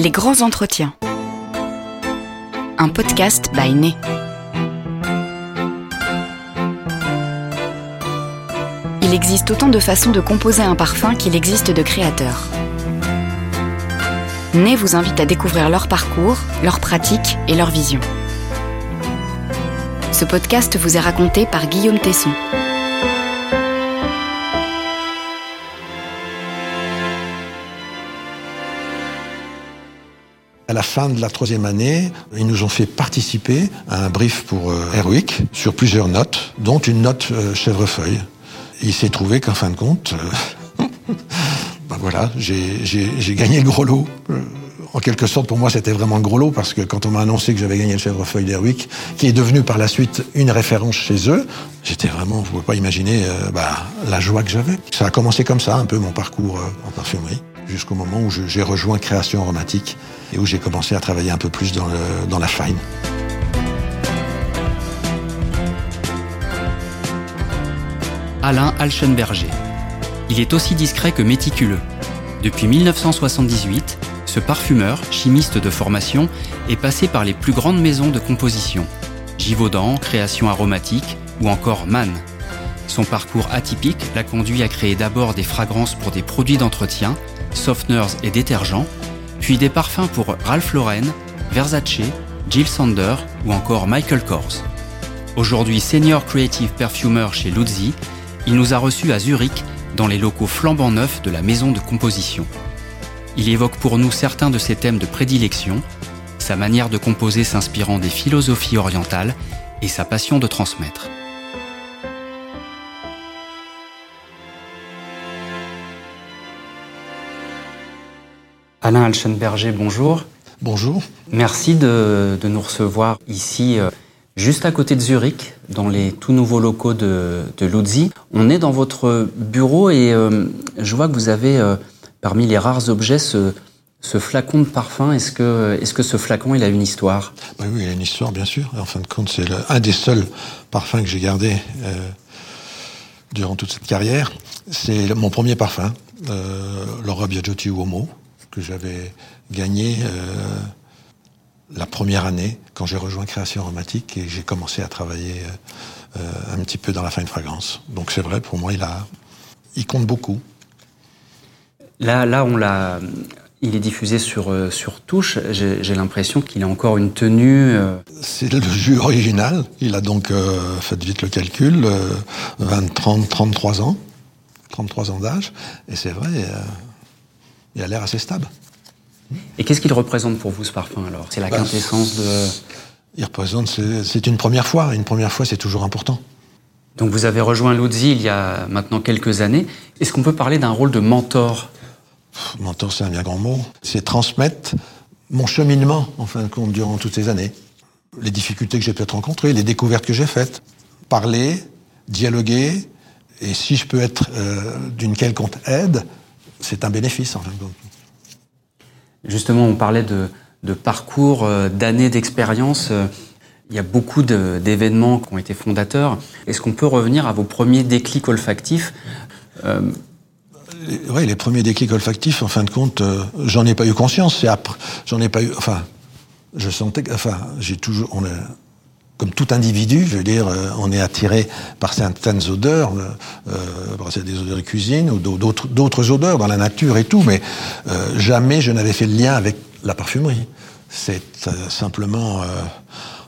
Les grands entretiens. Un podcast by Né. Il existe autant de façons de composer un parfum qu'il existe de créateurs. Né vous invite à découvrir leur parcours, leurs pratiques et leur vision. Ce podcast vous est raconté par Guillaume Tesson. À la fin de la troisième année, ils nous ont fait participer à un brief pour euh, sur plusieurs notes, dont une note euh, chèvrefeuille. Il s'est trouvé qu'en fin de compte, euh, ben voilà, j'ai gagné le gros lot. Euh, en quelque sorte, pour moi, c'était vraiment le gros lot parce que quand on m'a annoncé que j'avais gagné le chèvrefeuille d'Airwick, qui est devenu par la suite une référence chez eux, j'étais vraiment, vous pouvez pas imaginer bah, la joie que j'avais. Ça a commencé comme ça, un peu mon parcours euh, en parfumerie, jusqu'au moment où j'ai rejoint Création Aromatique et où j'ai commencé à travailler un peu plus dans, la fine. Alain Alchenberger. Il est aussi discret que méticuleux. Depuis 1978, ce parfumeur, chimiste de formation, est passé par les plus grandes maisons de composition. Givaudan, Création Aromatique ou encore Mann. Son parcours atypique l'a conduit à créer d'abord des fragrances pour des produits d'entretien, softeners et détergents, puis des parfums pour Ralph Lauren, Versace, Jill Sander ou encore Michael Kors. Aujourd'hui senior creative perfumer chez Luzzi, il nous a reçus à Zurich dans les locaux flambant neufs de la maison de composition. Il évoque pour nous certains de ses thèmes de prédilection, sa manière de composer s'inspirant des philosophies orientales et sa passion de transmettre. Alain Alchenberger, bonjour. Bonjour. Merci de, de nous recevoir ici, euh, juste à côté de Zurich, dans les tout nouveaux locaux de, de Luzzi. On est dans votre bureau et euh, je vois que vous avez, euh, parmi les rares objets, ce, ce flacon de parfum. Est-ce que, est-ce que ce flacon, il a une histoire? Oui, oui, il a une histoire, bien sûr. En fin de compte, c'est un des seuls parfums que j'ai gardé euh, durant toute cette carrière. C'est mon premier parfum, euh, Laura Biagiotti Uomo, que j'avais gagné euh, la première année quand j'ai rejoint Création Aromatique et j'ai commencé à travailler euh, euh, un petit peu dans la fin de fragrance. Donc c'est vrai, pour moi, il, a, il compte beaucoup. Là, là, on l'a. Il est diffusé sur, euh, sur touche. J'ai l'impression qu'il a encore une tenue. euh, C'est le jus original. Il a donc, euh, faites vite le calcul, euh, 20, 30, 33 ans. 33 ans d'âge. Et c'est vrai, il a l'air assez stable. Et qu'est-ce qu'il représente pour vous ce parfum alors? C'est la Bah, quintessence de. Il représente, c'est une première fois. Une première fois, c'est toujours important. Donc vous avez rejoint Luzzi il y a maintenant quelques années. Est-ce qu'on peut parler d'un rôle de mentor? Pff, Mentor, c'est un bien grand mot. C'est transmettre mon cheminement, en fin de compte, durant toutes ces années. Les difficultés que j'ai peut-être rencontrées, les découvertes que j'ai faites. Parler, dialoguer, et si je peux être euh, d'une quelconque aide, c'est un bénéfice, en fin de compte. Justement, on parlait de, de parcours, euh, d'années d'expérience. Euh, Il y a beaucoup d'événements qui ont été fondateurs. Est-ce qu'on peut revenir à vos premiers déclics olfactifs Euh, Les- Ouais, les premiers déclics olfactifs, en fin de compte, euh, j'en ai pas eu conscience. J'en ai pas eu. Enfin, je sentais, enfin, j'ai toujours, on comme tout individu, je veux dire, euh, on est attiré par certaines odeurs, euh, euh, par des odeurs de cuisine ou d'autres, odeurs dans la nature et tout, mais euh, jamais je n'avais fait le lien avec la parfumerie. C'est euh, simplement euh,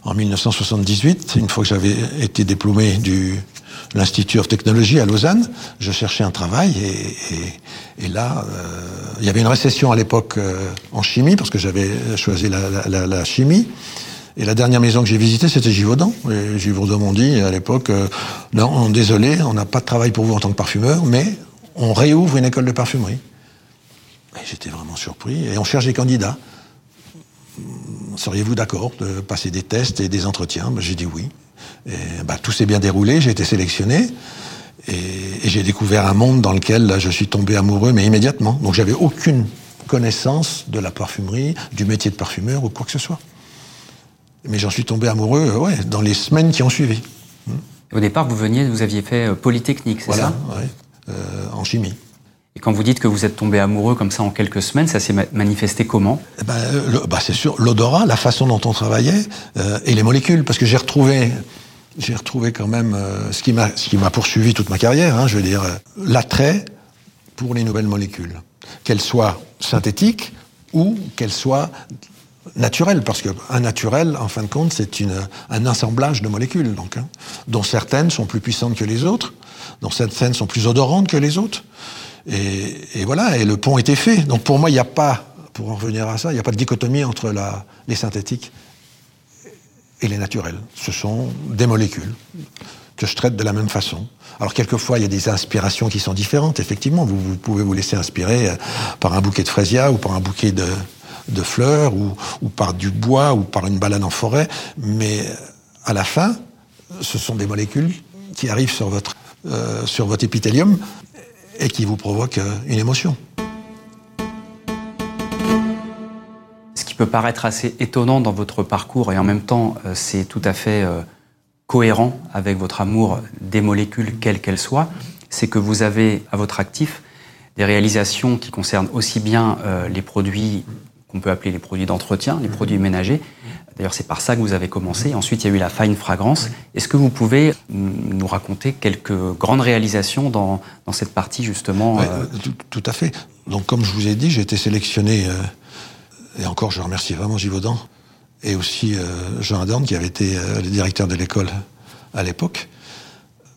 en 1978, une fois que j'avais été diplômé du l'Institut of Technology à Lausanne, je cherchais un travail et, et- et là, il y avait une récession à l'époque en chimie parce que j'avais choisi la- la- la chimie. Et la dernière maison que j'ai visitée, c'était Givaudan. Et Givaudan m'ont dit à l'époque, euh, non, désolé, on n'a pas de travail pour vous en tant que parfumeur, mais on réouvre une école de parfumerie. Et j'étais vraiment surpris. Et on cherche des candidats. Seriez-vous d'accord de passer des tests et des entretiens? Ben, J'ai dit oui. Bah, tout s'est bien déroulé, j'ai été sélectionné. Et, j'ai découvert un monde dans lequel je suis tombé amoureux, mais immédiatement. Donc j'avais aucune connaissance de la parfumerie, du métier de parfumeur ou quoi que ce soit. Mais j'en suis tombé amoureux euh, ouais, dans les semaines qui ont suivi. Au départ, vous veniez, vous aviez fait euh, Polytechnique, c'est Voilà, ça ouais, euh, en chimie. Et quand vous dites que vous êtes tombé amoureux comme ça en quelques semaines, ça s'est manifesté comment? Eh ben, bah, C'est sûr, l'odorat, la façon dont on travaillait et les molécules. Parce que j'ai retrouvé j'ai retrouvé quand même euh, ce qui m'a ce qui m'a poursuivi toute ma carrière, hein, je veux dire, euh, l'attrait pour les nouvelles molécules, qu'elles soient synthétiques ou qu'elles soient naturelles, parce qu'un naturel, en fin de compte, c'est un assemblage de molécules, donc, hein, dont certaines sont plus puissantes que les autres, dont certaines sont plus odorantes que les autres, et, voilà, et le pont était fait. Donc pour moi, il n'y a pas, pour en revenir à ça, il n'y a pas de dichotomie entre les synthétiques et les naturels. Ce sont des molécules que je traite de la même façon. Alors quelquefois, il y a des inspirations qui sont différentes. Effectivement, vous, pouvez vous laisser inspirer euh, par un bouquet de fraisias ou par un bouquet de, de fleurs ou, par du bois ou par une balade en forêt. Mais euh, à la fin, ce sont des molécules qui arrivent sur votre, euh, sur votre épithélium et qui vous provoquent une émotion. peut paraître assez étonnant dans votre parcours et en même temps euh, c'est tout à fait euh, cohérent avec votre amour des molécules quelles qu'elles soient, c'est que vous avez à votre actif des réalisations qui concernent aussi bien euh, les produits qu'on peut appeler les produits d'entretien, les produits ménagers. D'ailleurs, c'est par ça que vous avez commencé. Ensuite, il y a eu la fine fragrance. Est-ce que vous pouvez nous raconter quelques grandes réalisations dans, dans cette partie, justement tout, tout, à fait. Donc, comme je vous ai dit, j'ai été sélectionné et encore, je remercie vraiment Givaudan et aussi euh, Jean Adorne, qui avait été euh, le directeur de l'école à l'époque.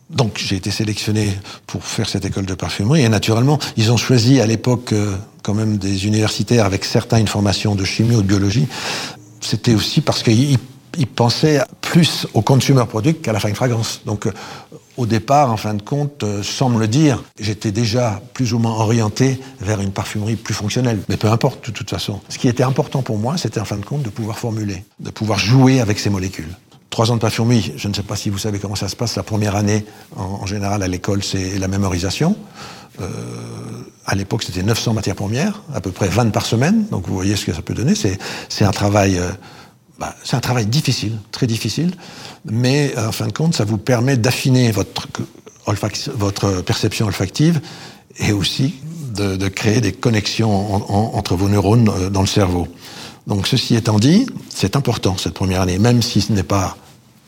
Donc j'ai été sélectionné pour faire cette école de parfumerie et naturellement ils ont choisi à l'époque euh, quand même des universitaires avec certains une formation de chimie ou de biologie. C'était aussi parce qu'ils pensaient plus au consumer product qu'à la fine fragrance. Donc au départ, en fin de compte, euh, sans me le dire, j'étais déjà plus ou moins orienté vers une parfumerie plus fonctionnelle. Mais peu importe, de toute façon. Ce qui était important pour moi, c'était en fin de compte de pouvoir formuler, de pouvoir jouer avec ces molécules. Trois ans de parfumerie, je ne sais pas si vous savez comment ça se passe. La première année, en, général, à l'école, c'est la mémorisation. Euh, à l'époque, c'était 900 matières premières, à peu près 20 par semaine. Donc vous voyez ce que ça peut donner. C'est un travail... Euh, bah, c'est un travail difficile, très difficile, mais en fin de compte, ça vous permet d'affiner votre, votre perception olfactive et aussi de, de créer des connexions entre vos neurones euh, dans le cerveau. Donc ceci étant dit, c'est important cette première année, même si ce n'est pas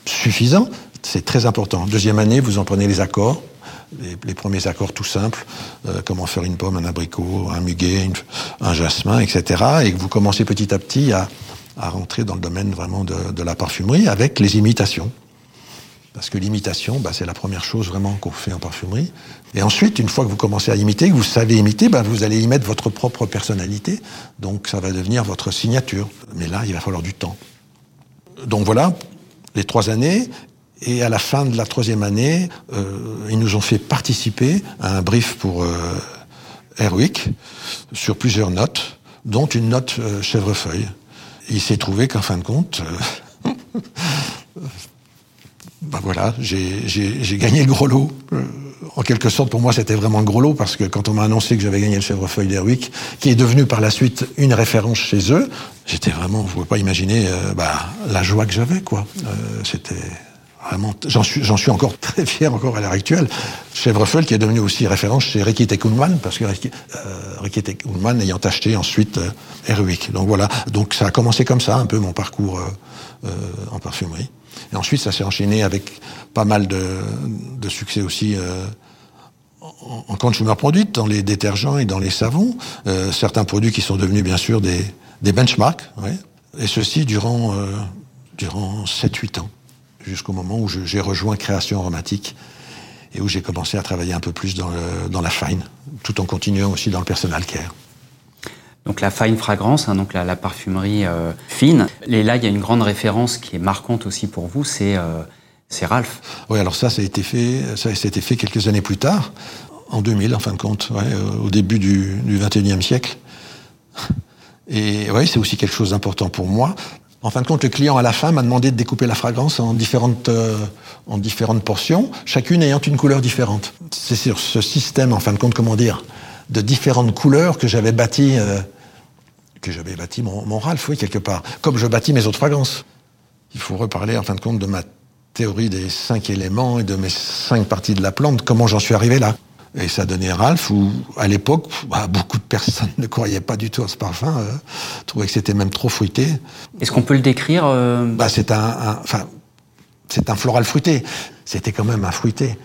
suffisant, c'est très important. Deuxième année, vous en prenez les accords, les, premiers accords tout simples, euh, comment faire une pomme, un abricot, un muguet, un jasmin, etc. Et que vous commencez petit à petit à, à rentrer dans le domaine vraiment de, de la parfumerie avec les imitations. Parce que l'imitation, bah, c'est la première chose vraiment qu'on fait en parfumerie. Et ensuite, une fois que vous commencez à imiter, que vous savez imiter, bah, vous allez y mettre votre propre personnalité. Donc ça va devenir votre signature. Mais là, il va falloir du temps. Donc voilà, les trois années. Et à la fin de la troisième année, euh, ils nous ont fait participer à un brief pour euh, Airwick sur plusieurs notes, dont une note euh, chèvrefeuille il s'est trouvé qu'en fin de compte, euh, ben voilà, j'ai gagné le gros lot. En quelque sorte, pour moi, c'était vraiment le gros lot parce que quand on m'a annoncé que j'avais gagné le chèvrefeuille d'Airwick, qui est devenu par la suite une référence chez eux, j'étais vraiment, vous pouvez pas imaginer bah, la joie que j'avais, quoi. c'était j'en suis, suis encore très fier encore à l'heure actuelle. Chèvrefeuille qui est devenu aussi référence chez Ricky Kuhlmann, parce que Ricky, euh, ayant acheté ensuite euh, Donc voilà, donc ça a commencé comme ça un peu mon parcours euh, euh, en parfumerie. Et ensuite ça s'est enchaîné avec pas mal de, de succès aussi euh, en, en consumer produits, dans les détergents et dans les savons. Euh, certains produits qui sont devenus bien sûr des, des benchmarks, ouais. et ceci durant, durant 7-8 ans jusqu'au moment où j'ai rejoint Création Aromatique et où j'ai commencé à travailler un peu plus dans, le, dans, la fine, tout en continuant aussi dans le personal care. Donc la fine fragrance, hein, donc la, la parfumerie euh, fine. Et là, il y a une grande référence qui est marquante aussi pour vous, c'est euh, Ralph. Oui, alors ça, ça a été fait, ça, ça a été fait quelques années plus tard, en 2000 en fin de compte, ouais, euh, au début du, du 21e siècle. Et oui, c'est aussi quelque chose d'important pour moi en fin de compte, le client à la fin m'a demandé de découper la fragrance en différentes, euh, en différentes portions, chacune ayant une couleur différente. C'est sur ce système, en fin de compte, comment dire, de différentes couleurs que j'avais bâti, euh, que j'avais bâti mon, mon Ralph, oui, quelque part. Comme je bâtis mes autres fragrances. Il faut reparler, en fin de compte, de ma théorie des cinq éléments et de mes cinq parties de la plante, comment j'en suis arrivé là. Et ça donnait Ralph, où à l'époque, bah, beaucoup de personnes ne croyaient pas du tout à ce parfum, euh, trouvaient que c'était même trop fruité. Est-ce qu'on peut le décrire euh bah, C'est un, enfin, c'est un floral fruité. C'était quand même un fruité.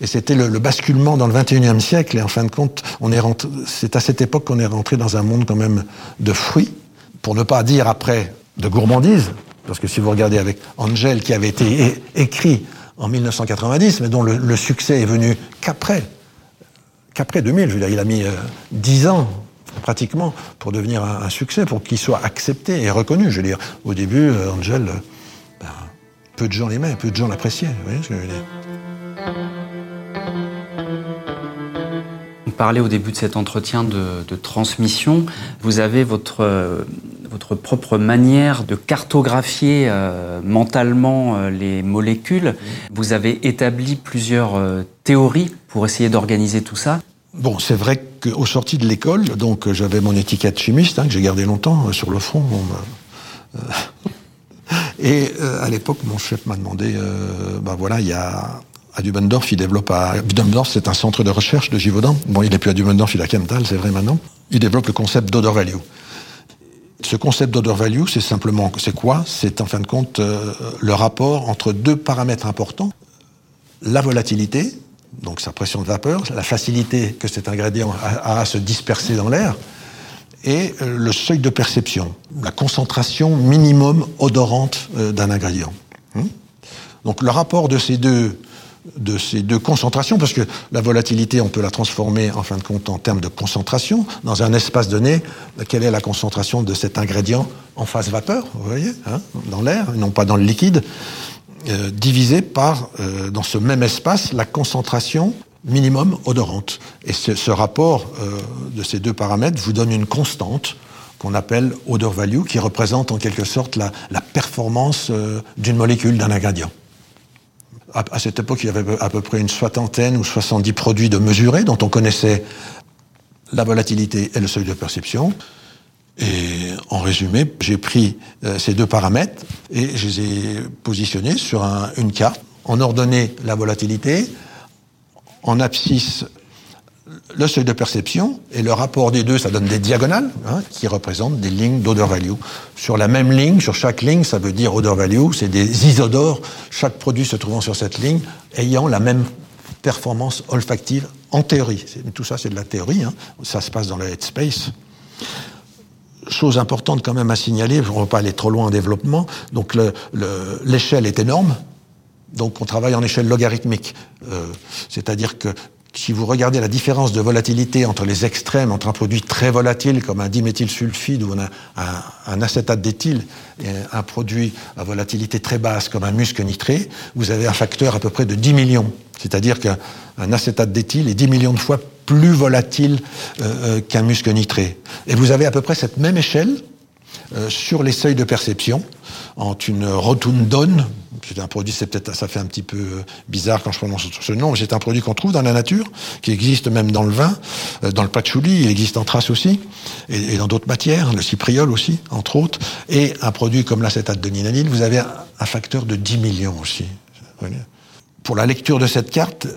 Et c'était le, basculement dans le 21e siècle. Et en fin de compte, on est c'est à cette époque qu'on est rentré dans un monde quand même de fruits, pour ne pas dire après de gourmandise. Parce que si vous regardez avec Angel, qui avait été écrit en 1990, mais dont le, succès est venu qu'après, qu'après 2000. Je veux dire, il a mis euh, dix ans pratiquement pour devenir un, succès, pour qu'il soit accepté et reconnu. Je veux dire, au début, euh, Angel, euh, ben, peu de gens l'aimaient, peu de gens l'appréciaient. Vous voyez ce que je veux dire On parlait au début de cet entretien de, de transmission. Vous avez votre votre propre manière de cartographier euh, mentalement euh, les molécules. Vous avez établi plusieurs euh, théories pour essayer d'organiser tout ça. Bon, c'est vrai qu'au sorti de l'école, donc j'avais mon étiquette chimiste hein, que j'ai gardé longtemps sur le front. et à l'époque, mon chef m'a demandé, ben voilà, il y a à Dubendorf, il développe à Dubendorf, c'est un centre de recherche de Givaudan. Bon, il n'est plus à Dubendorf, il est à Kemptal, c'est vrai maintenant. Il développe le concept d'odor value. Ce concept d'odor value, c'est simplement, c'est quoi? C'est en fin de compte euh, le rapport entre deux paramètres importants. La volatilité, donc sa pression de vapeur, la facilité que cet ingrédient a, à se disperser dans l'air, et euh, le seuil de perception, la concentration minimum odorante euh, d'un ingrédient. Hmm? Donc le rapport de ces deux de ces deux concentrations, parce que la volatilité, on peut la transformer en fin de compte en termes de concentration. Dans un espace donné, quelle est la concentration de cet ingrédient en phase vapeur, vous voyez, hein, dans l'air, non pas dans le liquide, euh, divisé par, euh, dans ce même espace, la concentration minimum odorante. Et ce, rapport euh, de ces deux paramètres vous donne une constante qu'on appelle odor value, qui représente en quelque sorte la, la performance d'une molécule, d'un ingrédient à, cette époque, il y avait à peu près une soixantaine ou 70 produits de mesurer dont on connaissait la volatilité et le seuil de perception. Et en résumé, j'ai pris euh, ces deux paramètres et je les ai positionnés sur une carte en ordonnée la volatilité, en abscisse le seuil de perception et le rapport des deux, ça donne des diagonales hein, qui représentent des lignes d'odor value. Sur la même ligne, sur chaque ligne, ça veut dire odor value, c'est des isodores, chaque produit se trouvant sur cette ligne ayant la même performance olfactive en théorie. Tout ça, c'est de la théorie, hein. ça se passe dans le headspace. Chose importante quand même à signaler, on ne va pas aller trop loin en développement, donc l'échelle est énorme, donc on travaille en échelle logarithmique, euh, c'est-à-dire que si vous regardez la différence de volatilité entre les extrêmes, entre un produit très volatile comme un diméthylsulfide ou un, acétate d'éthyle et un produit à volatilité très basse comme un musc nitré, vous avez un facteur à peu près de 10 millions. C'est-à-dire qu'un acétate d'éthyle est 10 millions de fois plus volatile euh, euh, qu'un musc nitré. Et vous avez à peu près cette même échelle sur les seuils de perception entre une rotundone, c'est un produit, c'est peut-être, ça fait un petit peu euh, bizarre quand je prononce ce nom, c'est un produit qu'on trouve dans la nature, qui existe même dans le vin, euh, dans le patchouli, il existe en trace aussi, et, dans d'autres matières, le cypriol aussi, entre autres, et un produit comme l'acétate de ninanil, vous avez un, facteur de 10 millions aussi. Pour la lecture de cette carte,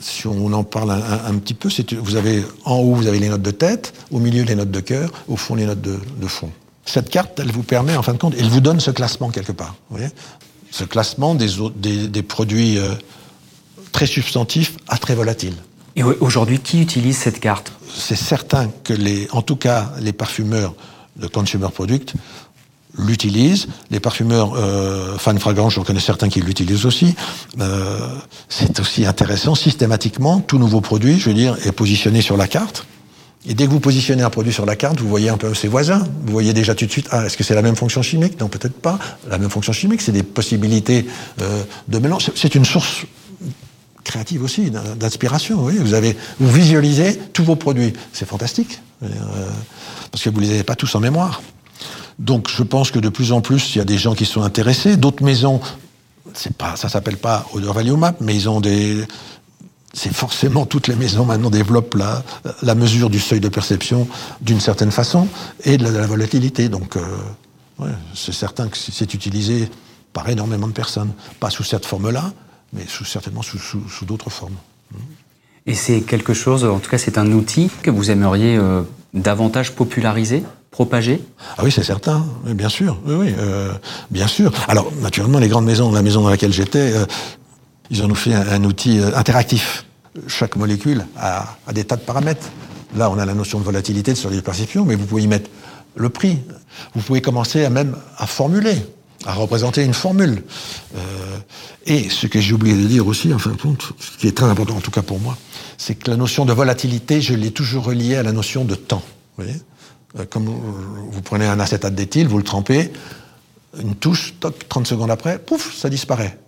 si on en parle un, petit peu, vous avez en haut vous avez les notes de tête, au milieu les notes de cœur, au fond les notes de fond cette carte, elle vous permet, en fin de compte, elle vous donne ce classement quelque part. Vous voyez ce classement des, des, des produits euh, très substantifs à très volatiles. Et aujourd'hui, qui utilise cette carte? C'est certain que, les, en tout cas, les parfumeurs de consumer product l'utilisent. Les parfumeurs euh, fans fragrants, j'en connais certains qui l'utilisent aussi. Euh, c'est aussi intéressant. Systématiquement, tout nouveau produit, je veux dire, est positionné sur la carte. Et dès que vous positionnez un produit sur la carte, vous voyez un peu ses voisins. Vous voyez déjà tout de suite, ah, est-ce que c'est la même fonction chimique? Non, peut-être pas. La même fonction chimique, c'est des possibilités euh, de mélange. C'est une source créative aussi, d'inspiration. Vous, vous visualisez tous vos produits. C'est fantastique. Euh, parce que vous ne les avez pas tous en mémoire. Donc je pense que de plus en plus, il y a des gens qui sont intéressés. D'autres maisons, pas, ça s'appelle pas Odor Value Map, mais ils ont des, c'est forcément toutes les maisons maintenant développent la, la mesure du seuil de perception d'une certaine façon et de la, volatilité. Donc, euh, ouais, c'est certain que c'est utilisé par énormément de personnes. Pas sous cette forme-là, mais sous, certainement sous, sous, d'autres formes. Et c'est quelque chose, en tout cas c'est un outil que vous aimeriez euh, davantage populariser propager? Ah oui, c'est certain, bien sûr, oui, oui euh, bien sûr. Alors, naturellement, les grandes maisons, la maison dans laquelle j'étais, euh, ils ont nous fait un, outil interactif. Chaque molécule a, a, des tas de paramètres. Là, on a la notion de volatilité, de perception, mais vous pouvez y mettre le prix. Vous pouvez commencer à même à formuler, à représenter une formule. Euh, et ce que j'ai oublié de dire aussi, en fin de compte, ce qui est très important en tout cas pour moi, c'est que la notion de volatilité, je l'ai toujours reliée à la notion de temps. Vous voyez euh, Comme vous prenez un acétate d'éthyle, vous le trempez, une touche, toc, 30 secondes après, pouf, ça disparaît.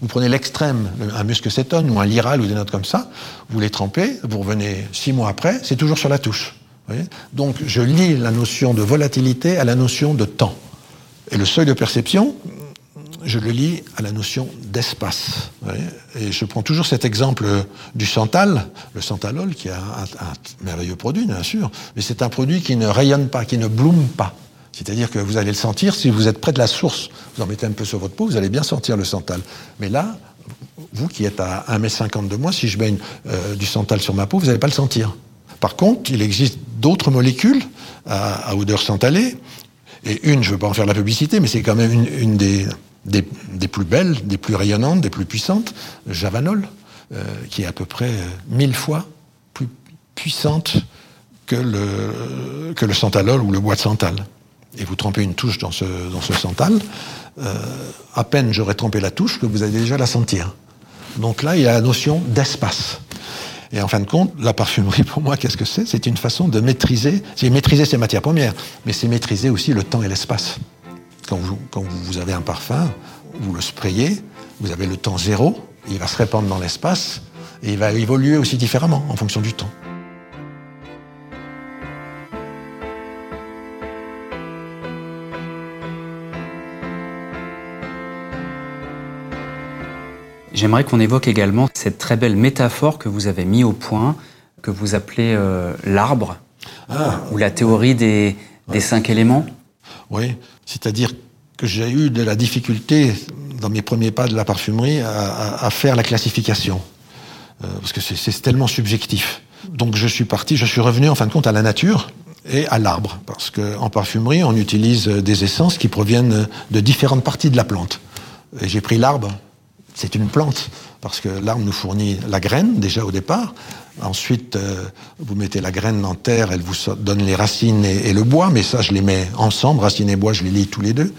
Vous prenez l'extrême, un muscocétone ou un liral ou des notes comme ça, vous les trempez, vous revenez six mois après, c'est toujours sur la touche. Donc je lis la notion de volatilité à la notion de temps. Et le seuil de perception, je le lis à la notion d'espace. Et je prends toujours cet exemple du santal, le santalol, qui est un, un merveilleux produit, bien sûr, mais c'est un produit qui ne rayonne pas, qui ne bloom pas. C'est-à-dire que vous allez le sentir si vous êtes près de la source. Vous en mettez un peu sur votre peau, vous allez bien sentir le santal. Mais là, vous qui êtes à 1m50 de moi, si je mets euh, du santal sur ma peau, vous n'allez pas le sentir. Par contre, il existe d'autres molécules à, odeur santalée. Et une, je ne veux pas en faire la publicité, mais c'est quand même une, des, plus belles, des plus rayonnantes, des plus puissantes, Javanol, euh, qui est à peu près mille fois plus puissante que le, que le santalol ou le bois de santal et vous trempez une touche dans ce, dans euh, à peine j'aurais trempé la touche que vous allez déjà la sentir. Donc là, il y a la notion d'espace. Et en fin de compte, la parfumerie, pour moi, qu'est-ce que c'est? C'est une façon de maîtriser, c'est maîtriser ses matières premières, mais c'est maîtriser aussi le temps et l'espace. Quand vous avez un parfum, vous le sprayez, vous avez le temps zéro, il va se répandre dans l'espace, et il va évoluer aussi différemment en fonction du temps. J'aimerais qu'on évoque également cette très belle métaphore que vous avez mis au point, que vous appelez euh, l'arbre, ah. ou la théorie des, cinq éléments. Oui, c'est-à-dire que j'ai eu de la difficulté dans mes premiers pas de la parfumerie à, faire la classification, euh, parce que c'est tellement subjectif. Donc je suis parti, je suis revenu en fin de compte à la nature et à l'arbre, parce qu'en parfumerie on utilise des essences qui proviennent de différentes parties de la plante. Et j'ai pris l'arbre c'est une plante, parce que l'arbre nous fournit la graine déjà au départ. Ensuite, euh, vous mettez la graine en terre, elle vous donne les racines et, le bois, mais ça, je les mets ensemble, racines et bois, je les lis tous les deux.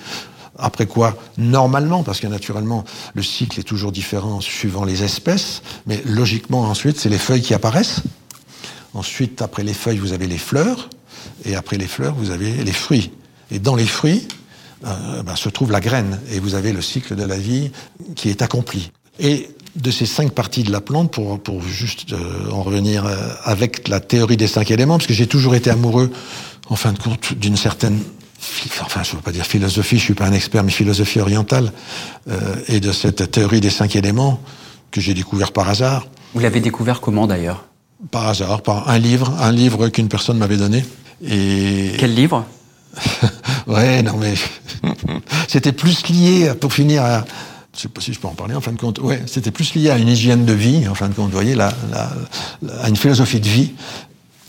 Après quoi, normalement, parce que naturellement, le cycle est toujours différent suivant les espèces, mais logiquement, ensuite, c'est les feuilles qui apparaissent. Ensuite, après les feuilles, vous avez les fleurs, et après les fleurs, vous avez les fruits. Et dans les fruits, euh, ben, se trouve la graine, et vous avez le cycle de la vie qui est accompli. Et de ces cinq parties de la plante, pour, pour juste euh, en revenir euh, avec la théorie des cinq éléments, parce que j'ai toujours été amoureux, en fin de compte, d'une certaine enfin je ne veux pas dire philosophie, je suis pas un expert, mais philosophie orientale, et de cette théorie des cinq éléments que j'ai découvert par hasard. Vous l'avez découvert comment d'ailleurs? Par hasard, par un livre, un livre qu'une personne m'avait donné. Et quel livre? Ouais, non mais c'était plus lié, pour finir, à, je sais pas si je peux en parler en fin de compte, ouais, c'était plus lié à une hygiène de vie, en fin de compte, vous voyez, la, à une philosophie de vie,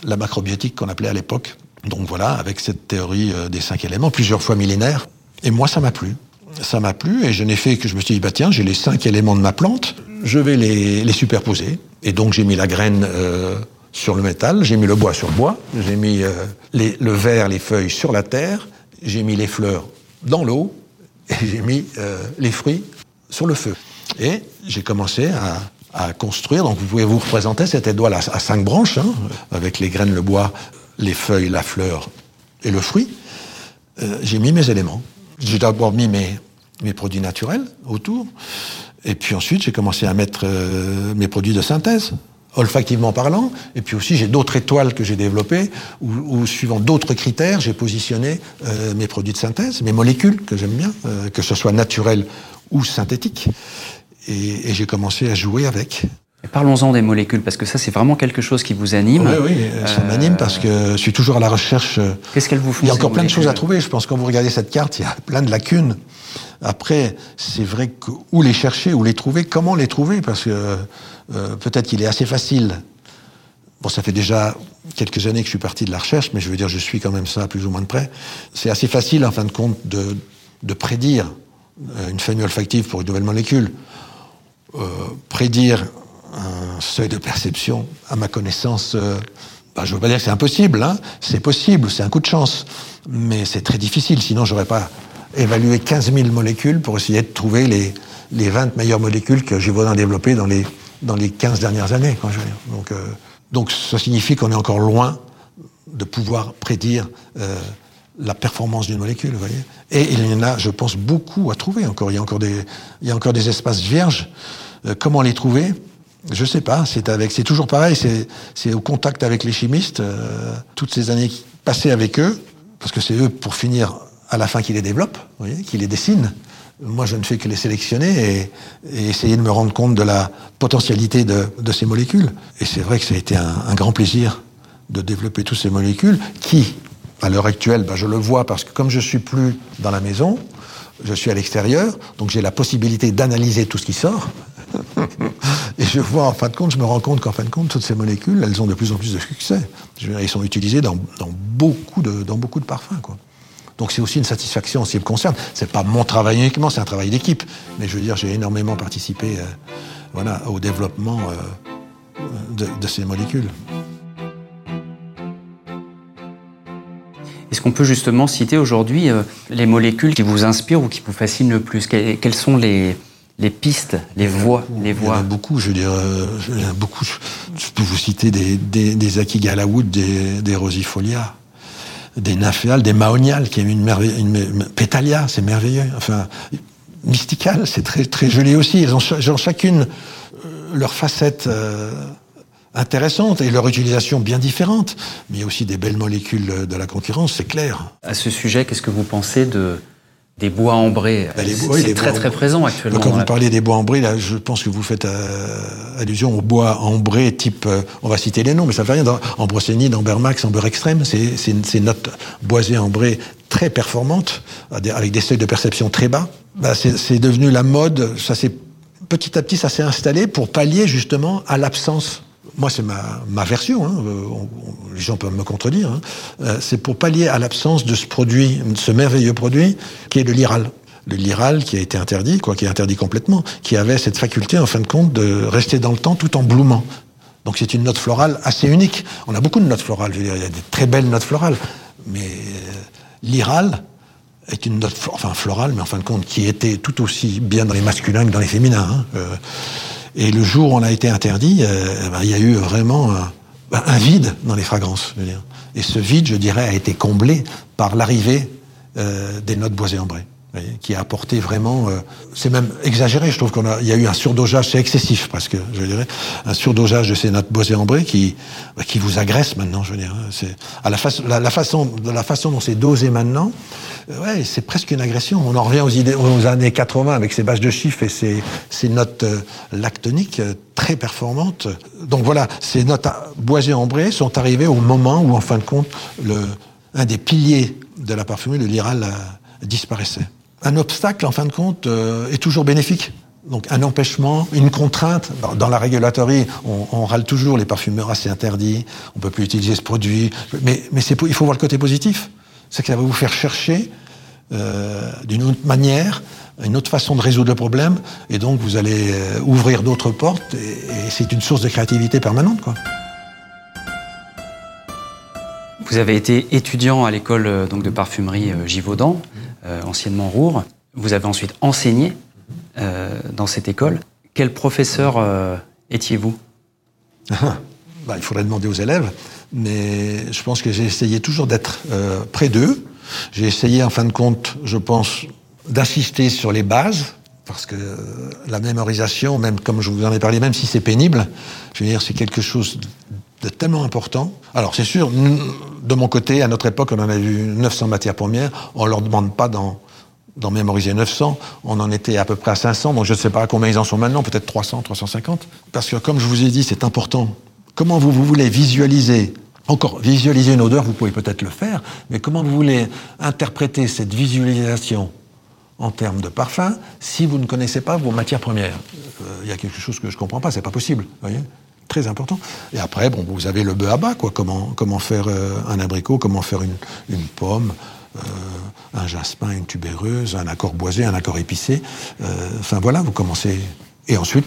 la macrobiotique qu'on appelait à l'époque. Donc voilà, avec cette théorie euh, des cinq éléments, plusieurs fois millénaire. Et moi, ça m'a plu. Ça m'a plu et je n'ai fait que je me suis dit, bah tiens, j'ai les cinq éléments de ma plante, je vais les, les superposer. Et donc j'ai mis la graine euh, sur le métal, j'ai mis le bois sur le bois, j'ai mis euh, le verre, les feuilles sur la terre, j'ai mis les fleurs dans l'eau et j'ai mis euh, les fruits sur le feu. Et j'ai commencé à, construire. Donc vous pouvez vous représenter cette étoile à, cinq branches, hein, avec les graines, le bois, les feuilles, la fleur et le fruit. Euh, j'ai mis mes éléments. J'ai d'abord mis mes, mes produits naturels autour. Et puis ensuite, j'ai commencé à mettre mes produits de synthèse olfactivement parlant, et puis aussi j'ai d'autres étoiles que j'ai développées, où, suivant d'autres critères, j'ai positionné euh, mes produits de synthèse, mes molécules que j'aime bien, euh, que ce soit naturel ou synthétique, et, j'ai commencé à jouer avec. Parlons-en des molécules, parce que ça, c'est vraiment quelque chose qui vous anime. Oui, oui, ça m'anime parce que je suis toujours à la recherche. Qu'est-ce qu'elles vous font Il y a encore plein de choses à trouver. Je pense que quand vous regardez cette carte, il y a plein de lacunes. Après, c'est vrai que où les chercher, où les trouver, comment les trouver, parce que euh, peut-être qu'il est assez facile. Bon, ça fait déjà quelques années que je suis parti de la recherche, mais je veux dire, je suis quand même ça plus ou moins de près. C'est assez facile, en fin de compte, de, de prédire euh, une famille olfactive pour une nouvelle molécule. Euh, prédire un seuil de perception, à ma connaissance, bah, je ne veux pas dire que c'est impossible, hein. c'est possible, c'est un coup de chance, mais c'est très difficile, sinon j'aurais pas évalué 15 000 molécules pour essayer de trouver les, les 20 meilleures molécules que j'ai voulu développer dans les, dans les 15 dernières années. Donc, euh, donc ça signifie qu'on est encore loin de pouvoir prédire euh, la performance d'une molécule. Et il y en a, je pense, beaucoup à trouver encore. Il y a encore des, il y a encore des espaces vierges. Comment les trouver? Je sais pas, c'est avec, c'est toujours pareil, c'est au contact avec les chimistes, euh, toutes ces années passées avec eux, parce que c'est eux, pour finir, à la fin, qui les développent, qui les dessinent. Moi, je ne fais que les sélectionner et, essayer de me rendre compte de la potentialité de, ces molécules. Et c'est vrai que ça a été un, grand plaisir de développer toutes ces molécules qui, à l'heure actuelle, ben, je le vois parce que comme je suis plus dans la maison, je suis à l'extérieur, donc j'ai la possibilité d'analyser tout ce qui sort. je vois, en fin de compte, je me rends compte qu'en fin de compte, toutes ces molécules, elles ont de plus en plus de succès. Elles sont utilisées dans, dans beaucoup, de, dans beaucoup de parfums. Donc c'est aussi une satisfaction en ce qui me concerne. C'est pas mon travail uniquement, c'est un travail d'équipe. Mais je veux dire, j'ai énormément participé euh, voilà, au développement euh, de, de ces molécules. Est-ce qu'on peut justement citer aujourd'hui euh, les molécules qui vous inspirent ou qui vous fascinent le plus? Quelles sont les, les pistes, les voies, les voies. Il y en a beaucoup, je veux dire, il y en a beaucoup. Je peux vous citer des, des, des Akigalawood, des, des Rosifolia, des Nymphéales, des Maoniales, qui est une merveille, une, Pétalia, c'est merveilleux. Enfin, Mystical, c'est très, très joli aussi. Elles ont, elles ont chacune euh, leur facette euh, intéressante et leur utilisation bien différente. Mais il y a aussi des belles molécules de la concurrence, c'est clair. À ce sujet, qu'est-ce que vous pensez de des bois ambrés. Bah, c'est très très présent actuellement. Quand vous parlez des bois ambrés, là, je pense que vous faites euh, allusion aux bois ambrés type, euh, on va citer les noms, mais ça fait rien. Dans, en Brocénie, dans Bermax, en beurre extrême, c'est, c'est, c'est notre boisée ambrée très performante, avec des seuils de perception très bas. Bah, c'est, c'est devenu la mode. Ça s'est petit à petit, ça s'est installé pour pallier justement à l'absence moi c'est ma, version, hein, on, les gens peuvent me contredire, hein, euh, c'est pour pallier à l'absence de ce produit, ce merveilleux produit qui est le liral. Le liral qui a été interdit, quoi, qui est interdit complètement, qui avait cette faculté en fin de compte de rester dans le temps tout en bloumant. Donc c'est une note florale assez unique. On a beaucoup de notes florales, je veux dire, il y a des très belles notes florales, mais euh, l'iral est une note enfin florale, mais en fin de compte qui était tout aussi bien dans les masculins que dans les féminins. Hein, euh, et le jour où on a été interdit, euh, ben, il y a eu vraiment un, ben, un vide dans les fragrances. Et ce vide, je dirais, a été comblé par l'arrivée euh, des notes boisées ambrées, qui a apporté vraiment. Euh, c'est même exagéré. Je trouve qu'on a, il y a eu un surdosage, c'est excessif presque, je dirais, un surdosage de ces notes boisées ambrées qui, qui vous agresse maintenant. Je veux dire, c'est à la, façon, la, la façon, la façon dont c'est dosé maintenant. Ouais, c'est presque une agression. On en revient aux, idées, aux années 80 avec ces bases de chiffres et ces, ces notes euh, lactoniques euh, très performantes. Donc voilà, ces notes boisées ambrées sont arrivées au moment où, en fin de compte, le, un des piliers de la parfumerie, le liral, euh, disparaissait. Un obstacle, en fin de compte, euh, est toujours bénéfique. Donc un empêchement, une contrainte. Dans la régulatorie, on, râle toujours les parfumeurs assez interdits, on peut plus utiliser ce produit. Mais, c'est, il faut voir le côté positif c'est que ça va vous faire chercher euh, d'une autre manière, une autre façon de résoudre le problème, et donc vous allez euh, ouvrir d'autres portes, et, c'est une source de créativité permanente. Vous avez été étudiant à l'école de parfumerie Givaudan, anciennement Roure. Vous avez ensuite enseigné euh, dans cette école. Quel professeur euh, étiez-vous bah, Il faudrait demander aux élèves mais je pense que j'ai essayé toujours d'être euh, près d'eux. J'ai essayé, en fin de compte, je pense, d'insister sur les bases, parce que la mémorisation, même comme je vous en ai parlé, même si c'est pénible, je veux dire, c'est quelque chose de tellement important. Alors, c'est sûr, de mon côté, à notre époque, on en a vu 900 matières premières, on leur demande pas d'en mémoriser 900. On en était à peu près à 500, donc je ne sais pas combien ils en sont maintenant, peut-être 300, 350. Parce que comme je vous ai dit, c'est important. Comment vous, vous voulez visualiser encore, visualiser une odeur, vous pouvez peut-être le faire, mais comment vous voulez interpréter cette visualisation en termes de parfum si vous ne connaissez pas vos matières premières? Il euh, y a quelque chose que je ne comprends pas, c'est pas possible. Voyez? Très important. Et après, bon, vous avez le bœuf à bas, quoi. Comment, comment faire euh, un abricot, comment faire une, une pomme, euh, un jasmin, une tubéreuse, un accord boisé, un accord épicé. Enfin voilà, vous commencez. Et ensuite,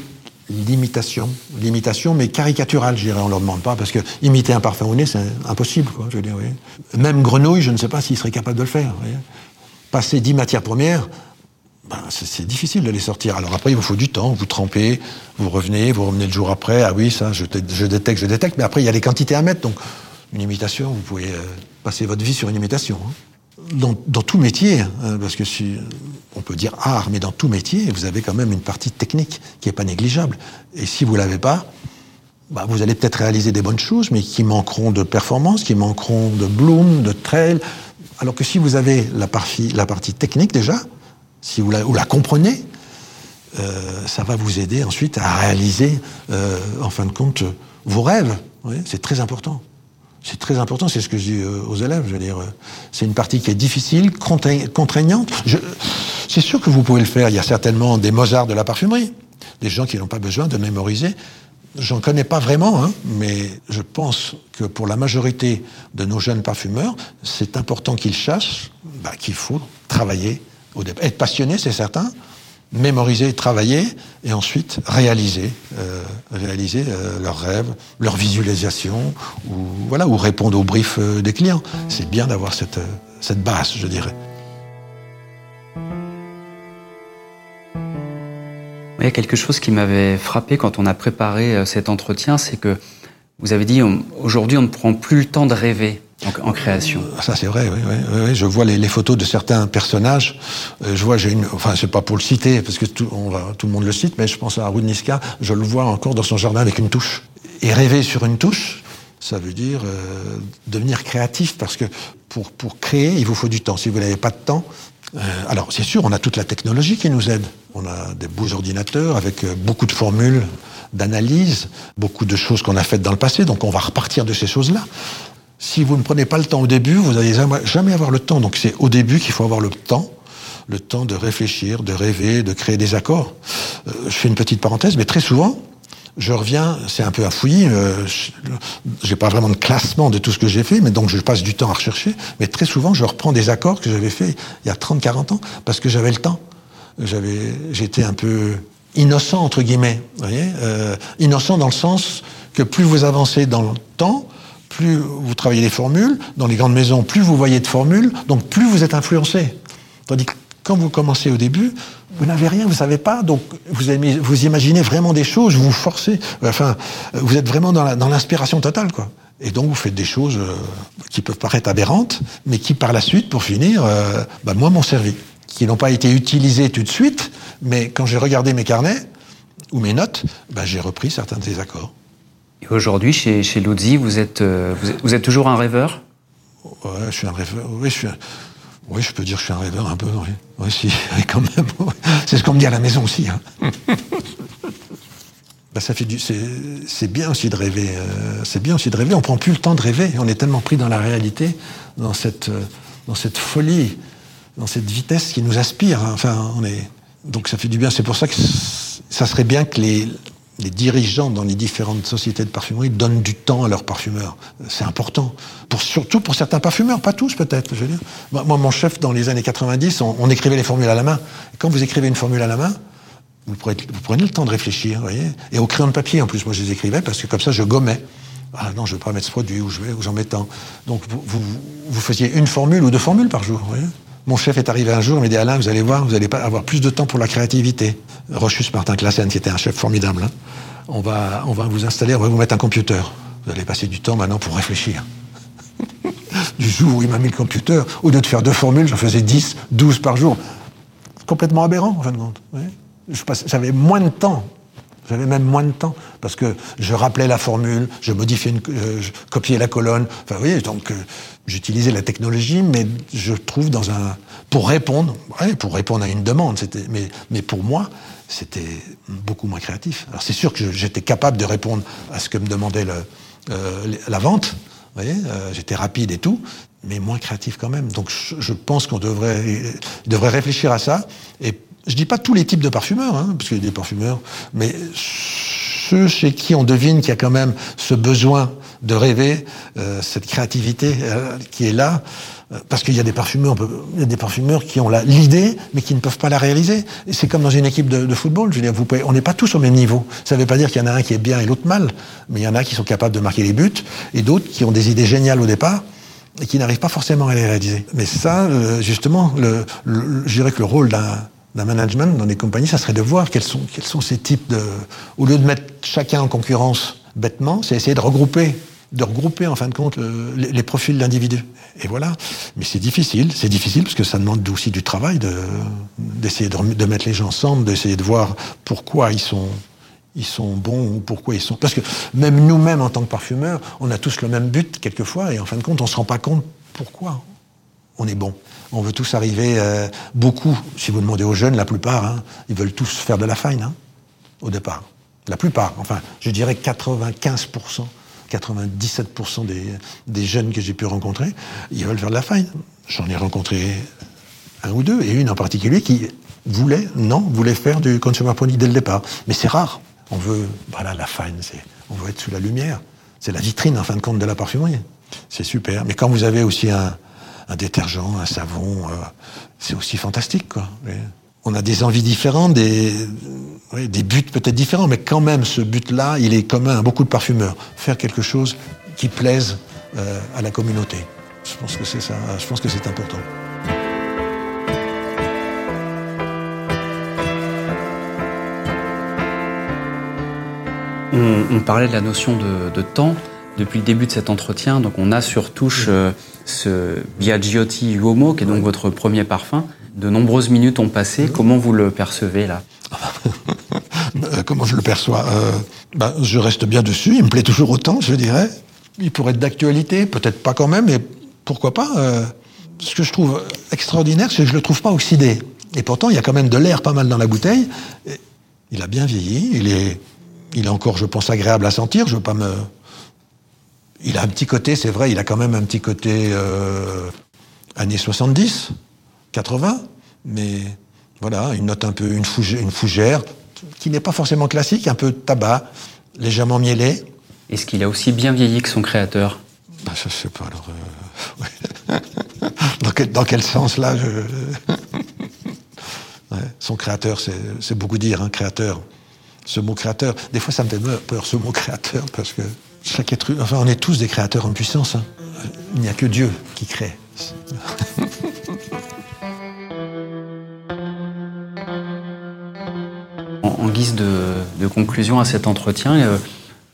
l'imitation. L'imitation, mais caricaturale, je dirais, on ne leur demande pas, parce que imiter un parfum au nez, c'est impossible, quoi, je veux dire, Même grenouille, je ne sais pas s'il serait capable de le faire, Passer dix matières premières, ben, c'est difficile de les sortir. Alors après, il vous faut du temps, vous trempez, vous revenez, vous revenez le jour après, ah oui, ça, je, détecte, je détecte, mais après, il y a les quantités à mettre, donc une imitation, vous pouvez euh, passer votre vie sur une imitation. Hein dans, tout métier, hein, parce que on peut dire art, mais dans tout métier, vous avez quand même une partie technique qui n'est pas négligeable. Et si vous ne l'avez pas, bah, vous allez peut-être réaliser des bonnes choses, mais qui manqueront de performance, qui manqueront de bloom, de trail. Alors que si vous avez la partie technique déjà, si vous la, comprenez, euh, ça va vous aider ensuite à réaliser, euh, en fin de compte, vos rêves. C'est très important. C'est très important, c'est ce que je dis euh, aux élèves. Je veux dire, c'est une partie qui est difficile, contraignante. C'est sûr que vous pouvez le faire. Il y a certainement des Mozart de la parfumerie, des gens qui n'ont pas besoin de mémoriser. J'en connais pas vraiment, hein, mais je pense que pour la majorité de nos jeunes parfumeurs, c'est important qu'ils sachent bah, qu'il faut travailler Être passionné, c'est certain, mémoriser, travailler, et ensuite réaliser, euh, réaliser euh, leurs rêves, leur visualisation, ou voilà, ou répondre aux briefs euh, des clients. C'est bien d'avoir cette, cette base, je dirais. Il y a quelque chose qui m'avait frappé quand on a préparé cet entretien, c'est que vous avez dit aujourd'hui on ne prend plus le temps de rêver en, création. Ah, ça c'est vrai, oui, Je vois les, photos de certains personnages. Euh, je vois, j'ai une, enfin c'est pas pour le citer parce que tout, le monde le cite, mais je pense à Rudniska. Je le vois encore dans son jardin avec une touche. Et rêver sur une touche, ça veut dire euh, devenir créatif parce que pour créer, il vous faut du temps. Si vous n'avez pas de temps, euh, alors c'est sûr, on a toute la technologie qui nous aide. On a des beaux ordinateurs avec beaucoup de formules d'analyse, beaucoup de choses qu'on a faites dans le passé, donc on va repartir de ces choses-là. Si vous ne prenez pas le temps au début, vous n'allez jamais avoir le temps. Donc c'est au début qu'il faut avoir le temps, le temps de réfléchir, de rêver, de créer des accords. Euh, je fais une petite parenthèse, mais très souvent, je reviens, c'est un peu un fouillis, euh, j'ai pas vraiment de classement de tout ce que j'ai fait, mais donc je passe du temps à rechercher, mais très souvent je reprends des accords que j'avais fait il y a 30-40 ans, parce que j'avais le temps. J'avais, j'étais un peu innocent, entre guillemets, vous voyez euh, innocent dans le sens que plus vous avancez dans le temps, plus vous travaillez les formules, dans les grandes maisons, plus vous voyez de formules, donc plus vous êtes influencé. Tandis que quand vous commencez au début, vous n'avez rien, vous ne savez pas, donc vous, imaginez vraiment des choses, vous vous forcez, enfin, vous êtes vraiment dans l'inspiration totale, quoi. Et donc vous faites des choses euh, qui peuvent paraître aberrantes, mais qui par la suite, pour finir, euh, bah, moi m'ont servi. Qui n'ont pas été utilisées tout de suite, mais quand j'ai regardé mes carnets ou mes notes, bah, j'ai repris certains de ces accords. Aujourd'hui, chez, chez Luzzi, vous êtes, euh, vous êtes, toujours un rêveur? Ouais, je suis un rêveur. Oui, je, peux dire que je suis un rêveur un peu. Oui, oui quand même. C'est ce qu'on me dit à la maison aussi. Hein. bah, ça fait du. C'est bien aussi de rêver. Euh, c'est bien aussi de rêver. On prend plus le temps de rêver. On est tellement pris dans la réalité, dans cette, euh, folie, dans cette vitesse qui nous aspire. Hein. Enfin. Donc ça fait du bien. C'est pour ça que ça serait bien que les, les dirigeants dans les différentes sociétés de parfumerie donnent du temps à leurs parfumeurs. C'est important. Surtout pour certains parfumeurs, pas tous peut-être. Je veux dire. Moi, mon chef, dans les années 90, on, écrivait les formules à la main. Quand vous écrivez une formule à la main, vous prenez, le temps de réfléchir, voyez. Et au crayon de papier, en plus, moi je les écrivais parce que comme ça, je gommais. Ah non, je ne veux pas mettre ce produit, ou j'en mets tant. Donc vous, vous, faisiez une formule ou deux formules par jour, voyez. Mon chef est arrivé un jour, il m'a dit Alain, vous allez voir, vous allez avoir plus de temps pour la créativité. Rochus Martin Classen, qui était un chef formidable, hein. on, va, on va vous installer, on va vous mettre un computer. Vous allez passer du temps maintenant pour réfléchir. du jour où il m'a mis le computer, au lieu de faire deux formules, j'en faisais 10, 12 par jour. Complètement aberrant, en fin de compte. J'avais moins de temps. J'avais même moins de temps parce que je rappelais la formule, je modifiais, euh, je copiais la colonne. Enfin, vous voyez, donc euh, j'utilisais la technologie, mais je trouve dans un pour répondre, pour répondre à une demande. C'était, mais, mais pour moi, c'était beaucoup moins créatif. Alors c'est sûr que j'étais capable de répondre à ce que me demandait le, euh, la vente. Vous voyez, euh, j'étais rapide et tout, mais moins créatif quand même. Donc je, je pense qu'on devrait, devrait réfléchir à ça. Et je dis pas tous les types de parfumeurs, hein, parce qu'il y a des parfumeurs, mais ceux chez qui on devine qu'il y a quand même ce besoin de rêver, euh, cette créativité euh, qui est là, euh, parce qu'il y a des parfumeurs, il y a des parfumeurs qui ont l'idée, mais qui ne peuvent pas la réaliser. C'est comme dans une équipe de, de football. Je veux dire, vous pouvez, on n'est pas tous au même niveau. Ça ne veut pas dire qu'il y en a un qui est bien et l'autre mal, mais il y en a qui sont capables de marquer les buts et d'autres qui ont des idées géniales au départ et qui n'arrivent pas forcément à les réaliser. Mais ça, justement, le, le, je dirais que le rôle d'un d'un management dans les compagnies, ça serait de voir quels sont, quels sont ces types de... Au lieu de mettre chacun en concurrence bêtement, c'est essayer de regrouper de regrouper en fin de compte le, les, profils d'individus. Et voilà. Mais c'est difficile, c'est difficile parce que ça demande aussi du travail d'essayer de, de, mettre les gens ensemble, d'essayer de voir pourquoi ils sont ils sont bons ou pourquoi ils sont. Parce que même nous-mêmes en tant que parfumeurs, on a tous le même but quelquefois et en fin de compte, on se rend pas compte pourquoi on est bon. On veut tous arriver, euh, beaucoup, si vous demandez aux jeunes, la plupart, hein, ils veulent tous faire de la fine hein, au départ. La plupart, enfin, je dirais 95%. 97% des, jeunes que j'ai pu rencontrer, ils veulent faire de la fine. J'en ai rencontré un ou deux, et une en particulier qui voulait, non, voulait faire du consumer product dès le départ. Mais c'est rare. On veut, voilà, la c'est, on veut être sous la lumière. C'est la vitrine, en fin de compte, de la parfumerie. C'est super. Mais quand vous avez aussi un, détergent, un savon, euh, c'est aussi fantastique, on a des envies différentes, des, oui, des buts peut-être différents, mais quand même, ce but-là, il est commun à beaucoup de parfumeurs. Faire quelque chose qui plaise euh, à la communauté. Je pense que c'est ça. Je pense que c'est important. On, on, parlait de la notion de, de, temps depuis le début de cet entretien. Donc, on a sur touche euh, ce Biagiotti Uomo, qui est donc oui. votre premier parfum. De nombreuses minutes ont passé. Comment vous le percevez là? Comment je le perçois euh, ben, Je reste bien dessus. Il me plaît toujours autant, je dirais. Il pourrait être d'actualité, peut-être pas quand même, mais pourquoi pas euh, Ce que je trouve extraordinaire, c'est que je le trouve pas oxydé. Et pourtant, il y a quand même de l'air pas mal dans la bouteille. Il a bien vieilli. Il est, il est encore, je pense, agréable à sentir. Je veux pas me. Il a un petit côté, c'est vrai. Il a quand même un petit côté euh, années 70. 80, mais voilà, une note un peu, une fougère, une fougère qui n'est pas forcément classique, un peu tabac, légèrement mielé. Est-ce qu'il a aussi bien vieilli que son créateur? Bah, Je sais pas, alors. Euh... dans, quel, dans, quel, sens là je... ouais, Son créateur, c'est beaucoup dire, hein, créateur. Ce mot créateur, des fois ça me fait peur, ce mot créateur, parce que chaque être enfin, on est tous des créateurs en puissance. Hein. Il n'y a que Dieu qui crée. En guise de, conclusion à cet entretien, euh,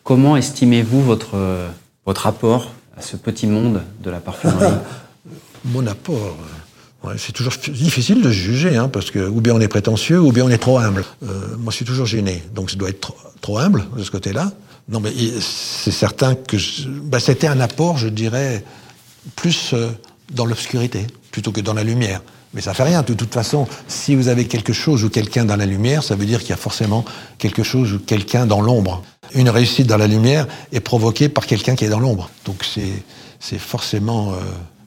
comment estimez-vous votre, euh, votre apport à ce petit monde de la parfumerie Mon apport C'est toujours difficile de juger, hein, parce que ou bien on est prétentieux, ou bien on est trop humble. Euh, moi, je suis toujours gêné, donc je dois être trop, humble de ce côté-là. Non, mais c'est certain que bah, c'était un apport, je dirais, plus dans l'obscurité plutôt que dans la lumière. Mais ça fait rien. De toute façon, si vous avez quelque chose ou quelqu'un dans la lumière, ça veut dire qu'il y a forcément quelque chose ou quelqu'un dans l'ombre. Une réussite dans la lumière est provoquée par quelqu'un qui est dans l'ombre. Donc c'est forcément. Euh,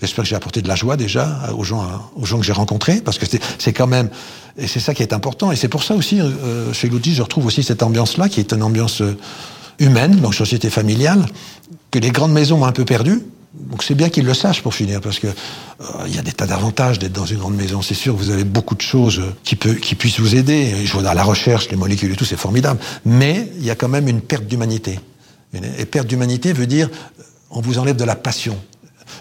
J'espère que j'ai apporté de la joie déjà aux gens aux gens que j'ai rencontrés parce que c'est quand même et c'est ça qui est important et c'est pour ça aussi euh, chez Loutis je retrouve aussi cette ambiance là qui est une ambiance humaine donc société familiale que les grandes maisons ont un peu perdu donc c'est bien qu'ils le sachent pour finir, parce que euh, il y a des tas d'avantages d'être dans une grande maison. C'est sûr, vous avez beaucoup de choses qui, peut, qui puissent vous aider. Je vois dans la recherche, les molécules et tout, c'est formidable. Mais il y a quand même une perte d'humanité. Et perte d'humanité veut dire on vous enlève de la passion.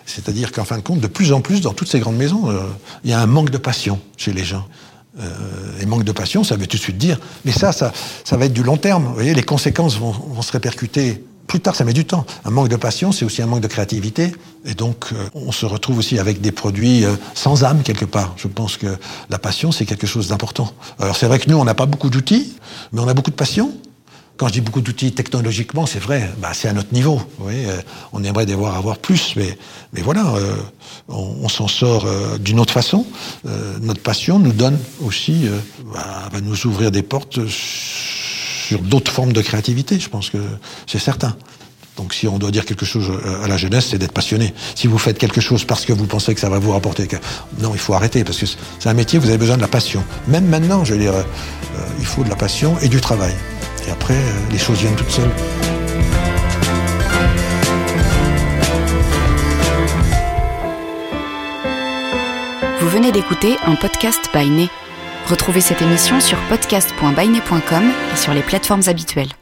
C'est-à-dire qu'en fin de compte, de plus en plus, dans toutes ces grandes maisons, euh, il y a un manque de passion chez les gens. Euh, et manque de passion, ça veut tout de suite dire. Mais ça, ça, ça va être du long terme. Vous voyez, les conséquences vont, vont se répercuter plus tard, ça met du temps. Un manque de passion, c'est aussi un manque de créativité. Et donc, euh, on se retrouve aussi avec des produits euh, sans âme, quelque part. Je pense que la passion, c'est quelque chose d'important. Alors, c'est vrai que nous, on n'a pas beaucoup d'outils, mais on a beaucoup de passion. quand je dis beaucoup d'outils technologiquement, c'est vrai, bah, c'est à notre niveau. Oui, on aimerait devoir avoir plus, mais, mais voilà, on, s'en sort d'une autre façon. notre passion nous donne aussi, bah, va nous ouvrir des portes sur d'autres formes de créativité. Je pense que c'est certain. Donc si on doit dire quelque chose à la jeunesse, c'est d'être passionné. Si vous faites quelque chose parce que vous pensez que ça va vous rapporter... Non, il faut arrêter, parce que c'est un métier, vous avez besoin de la passion. Même maintenant, je veux dire, euh, il faut de la passion et du travail. Et après, euh, les choses viennent toutes seules. Vous venez d'écouter un podcast by Retrouvez cette émission sur podcast.bainé.com et sur les plateformes habituelles.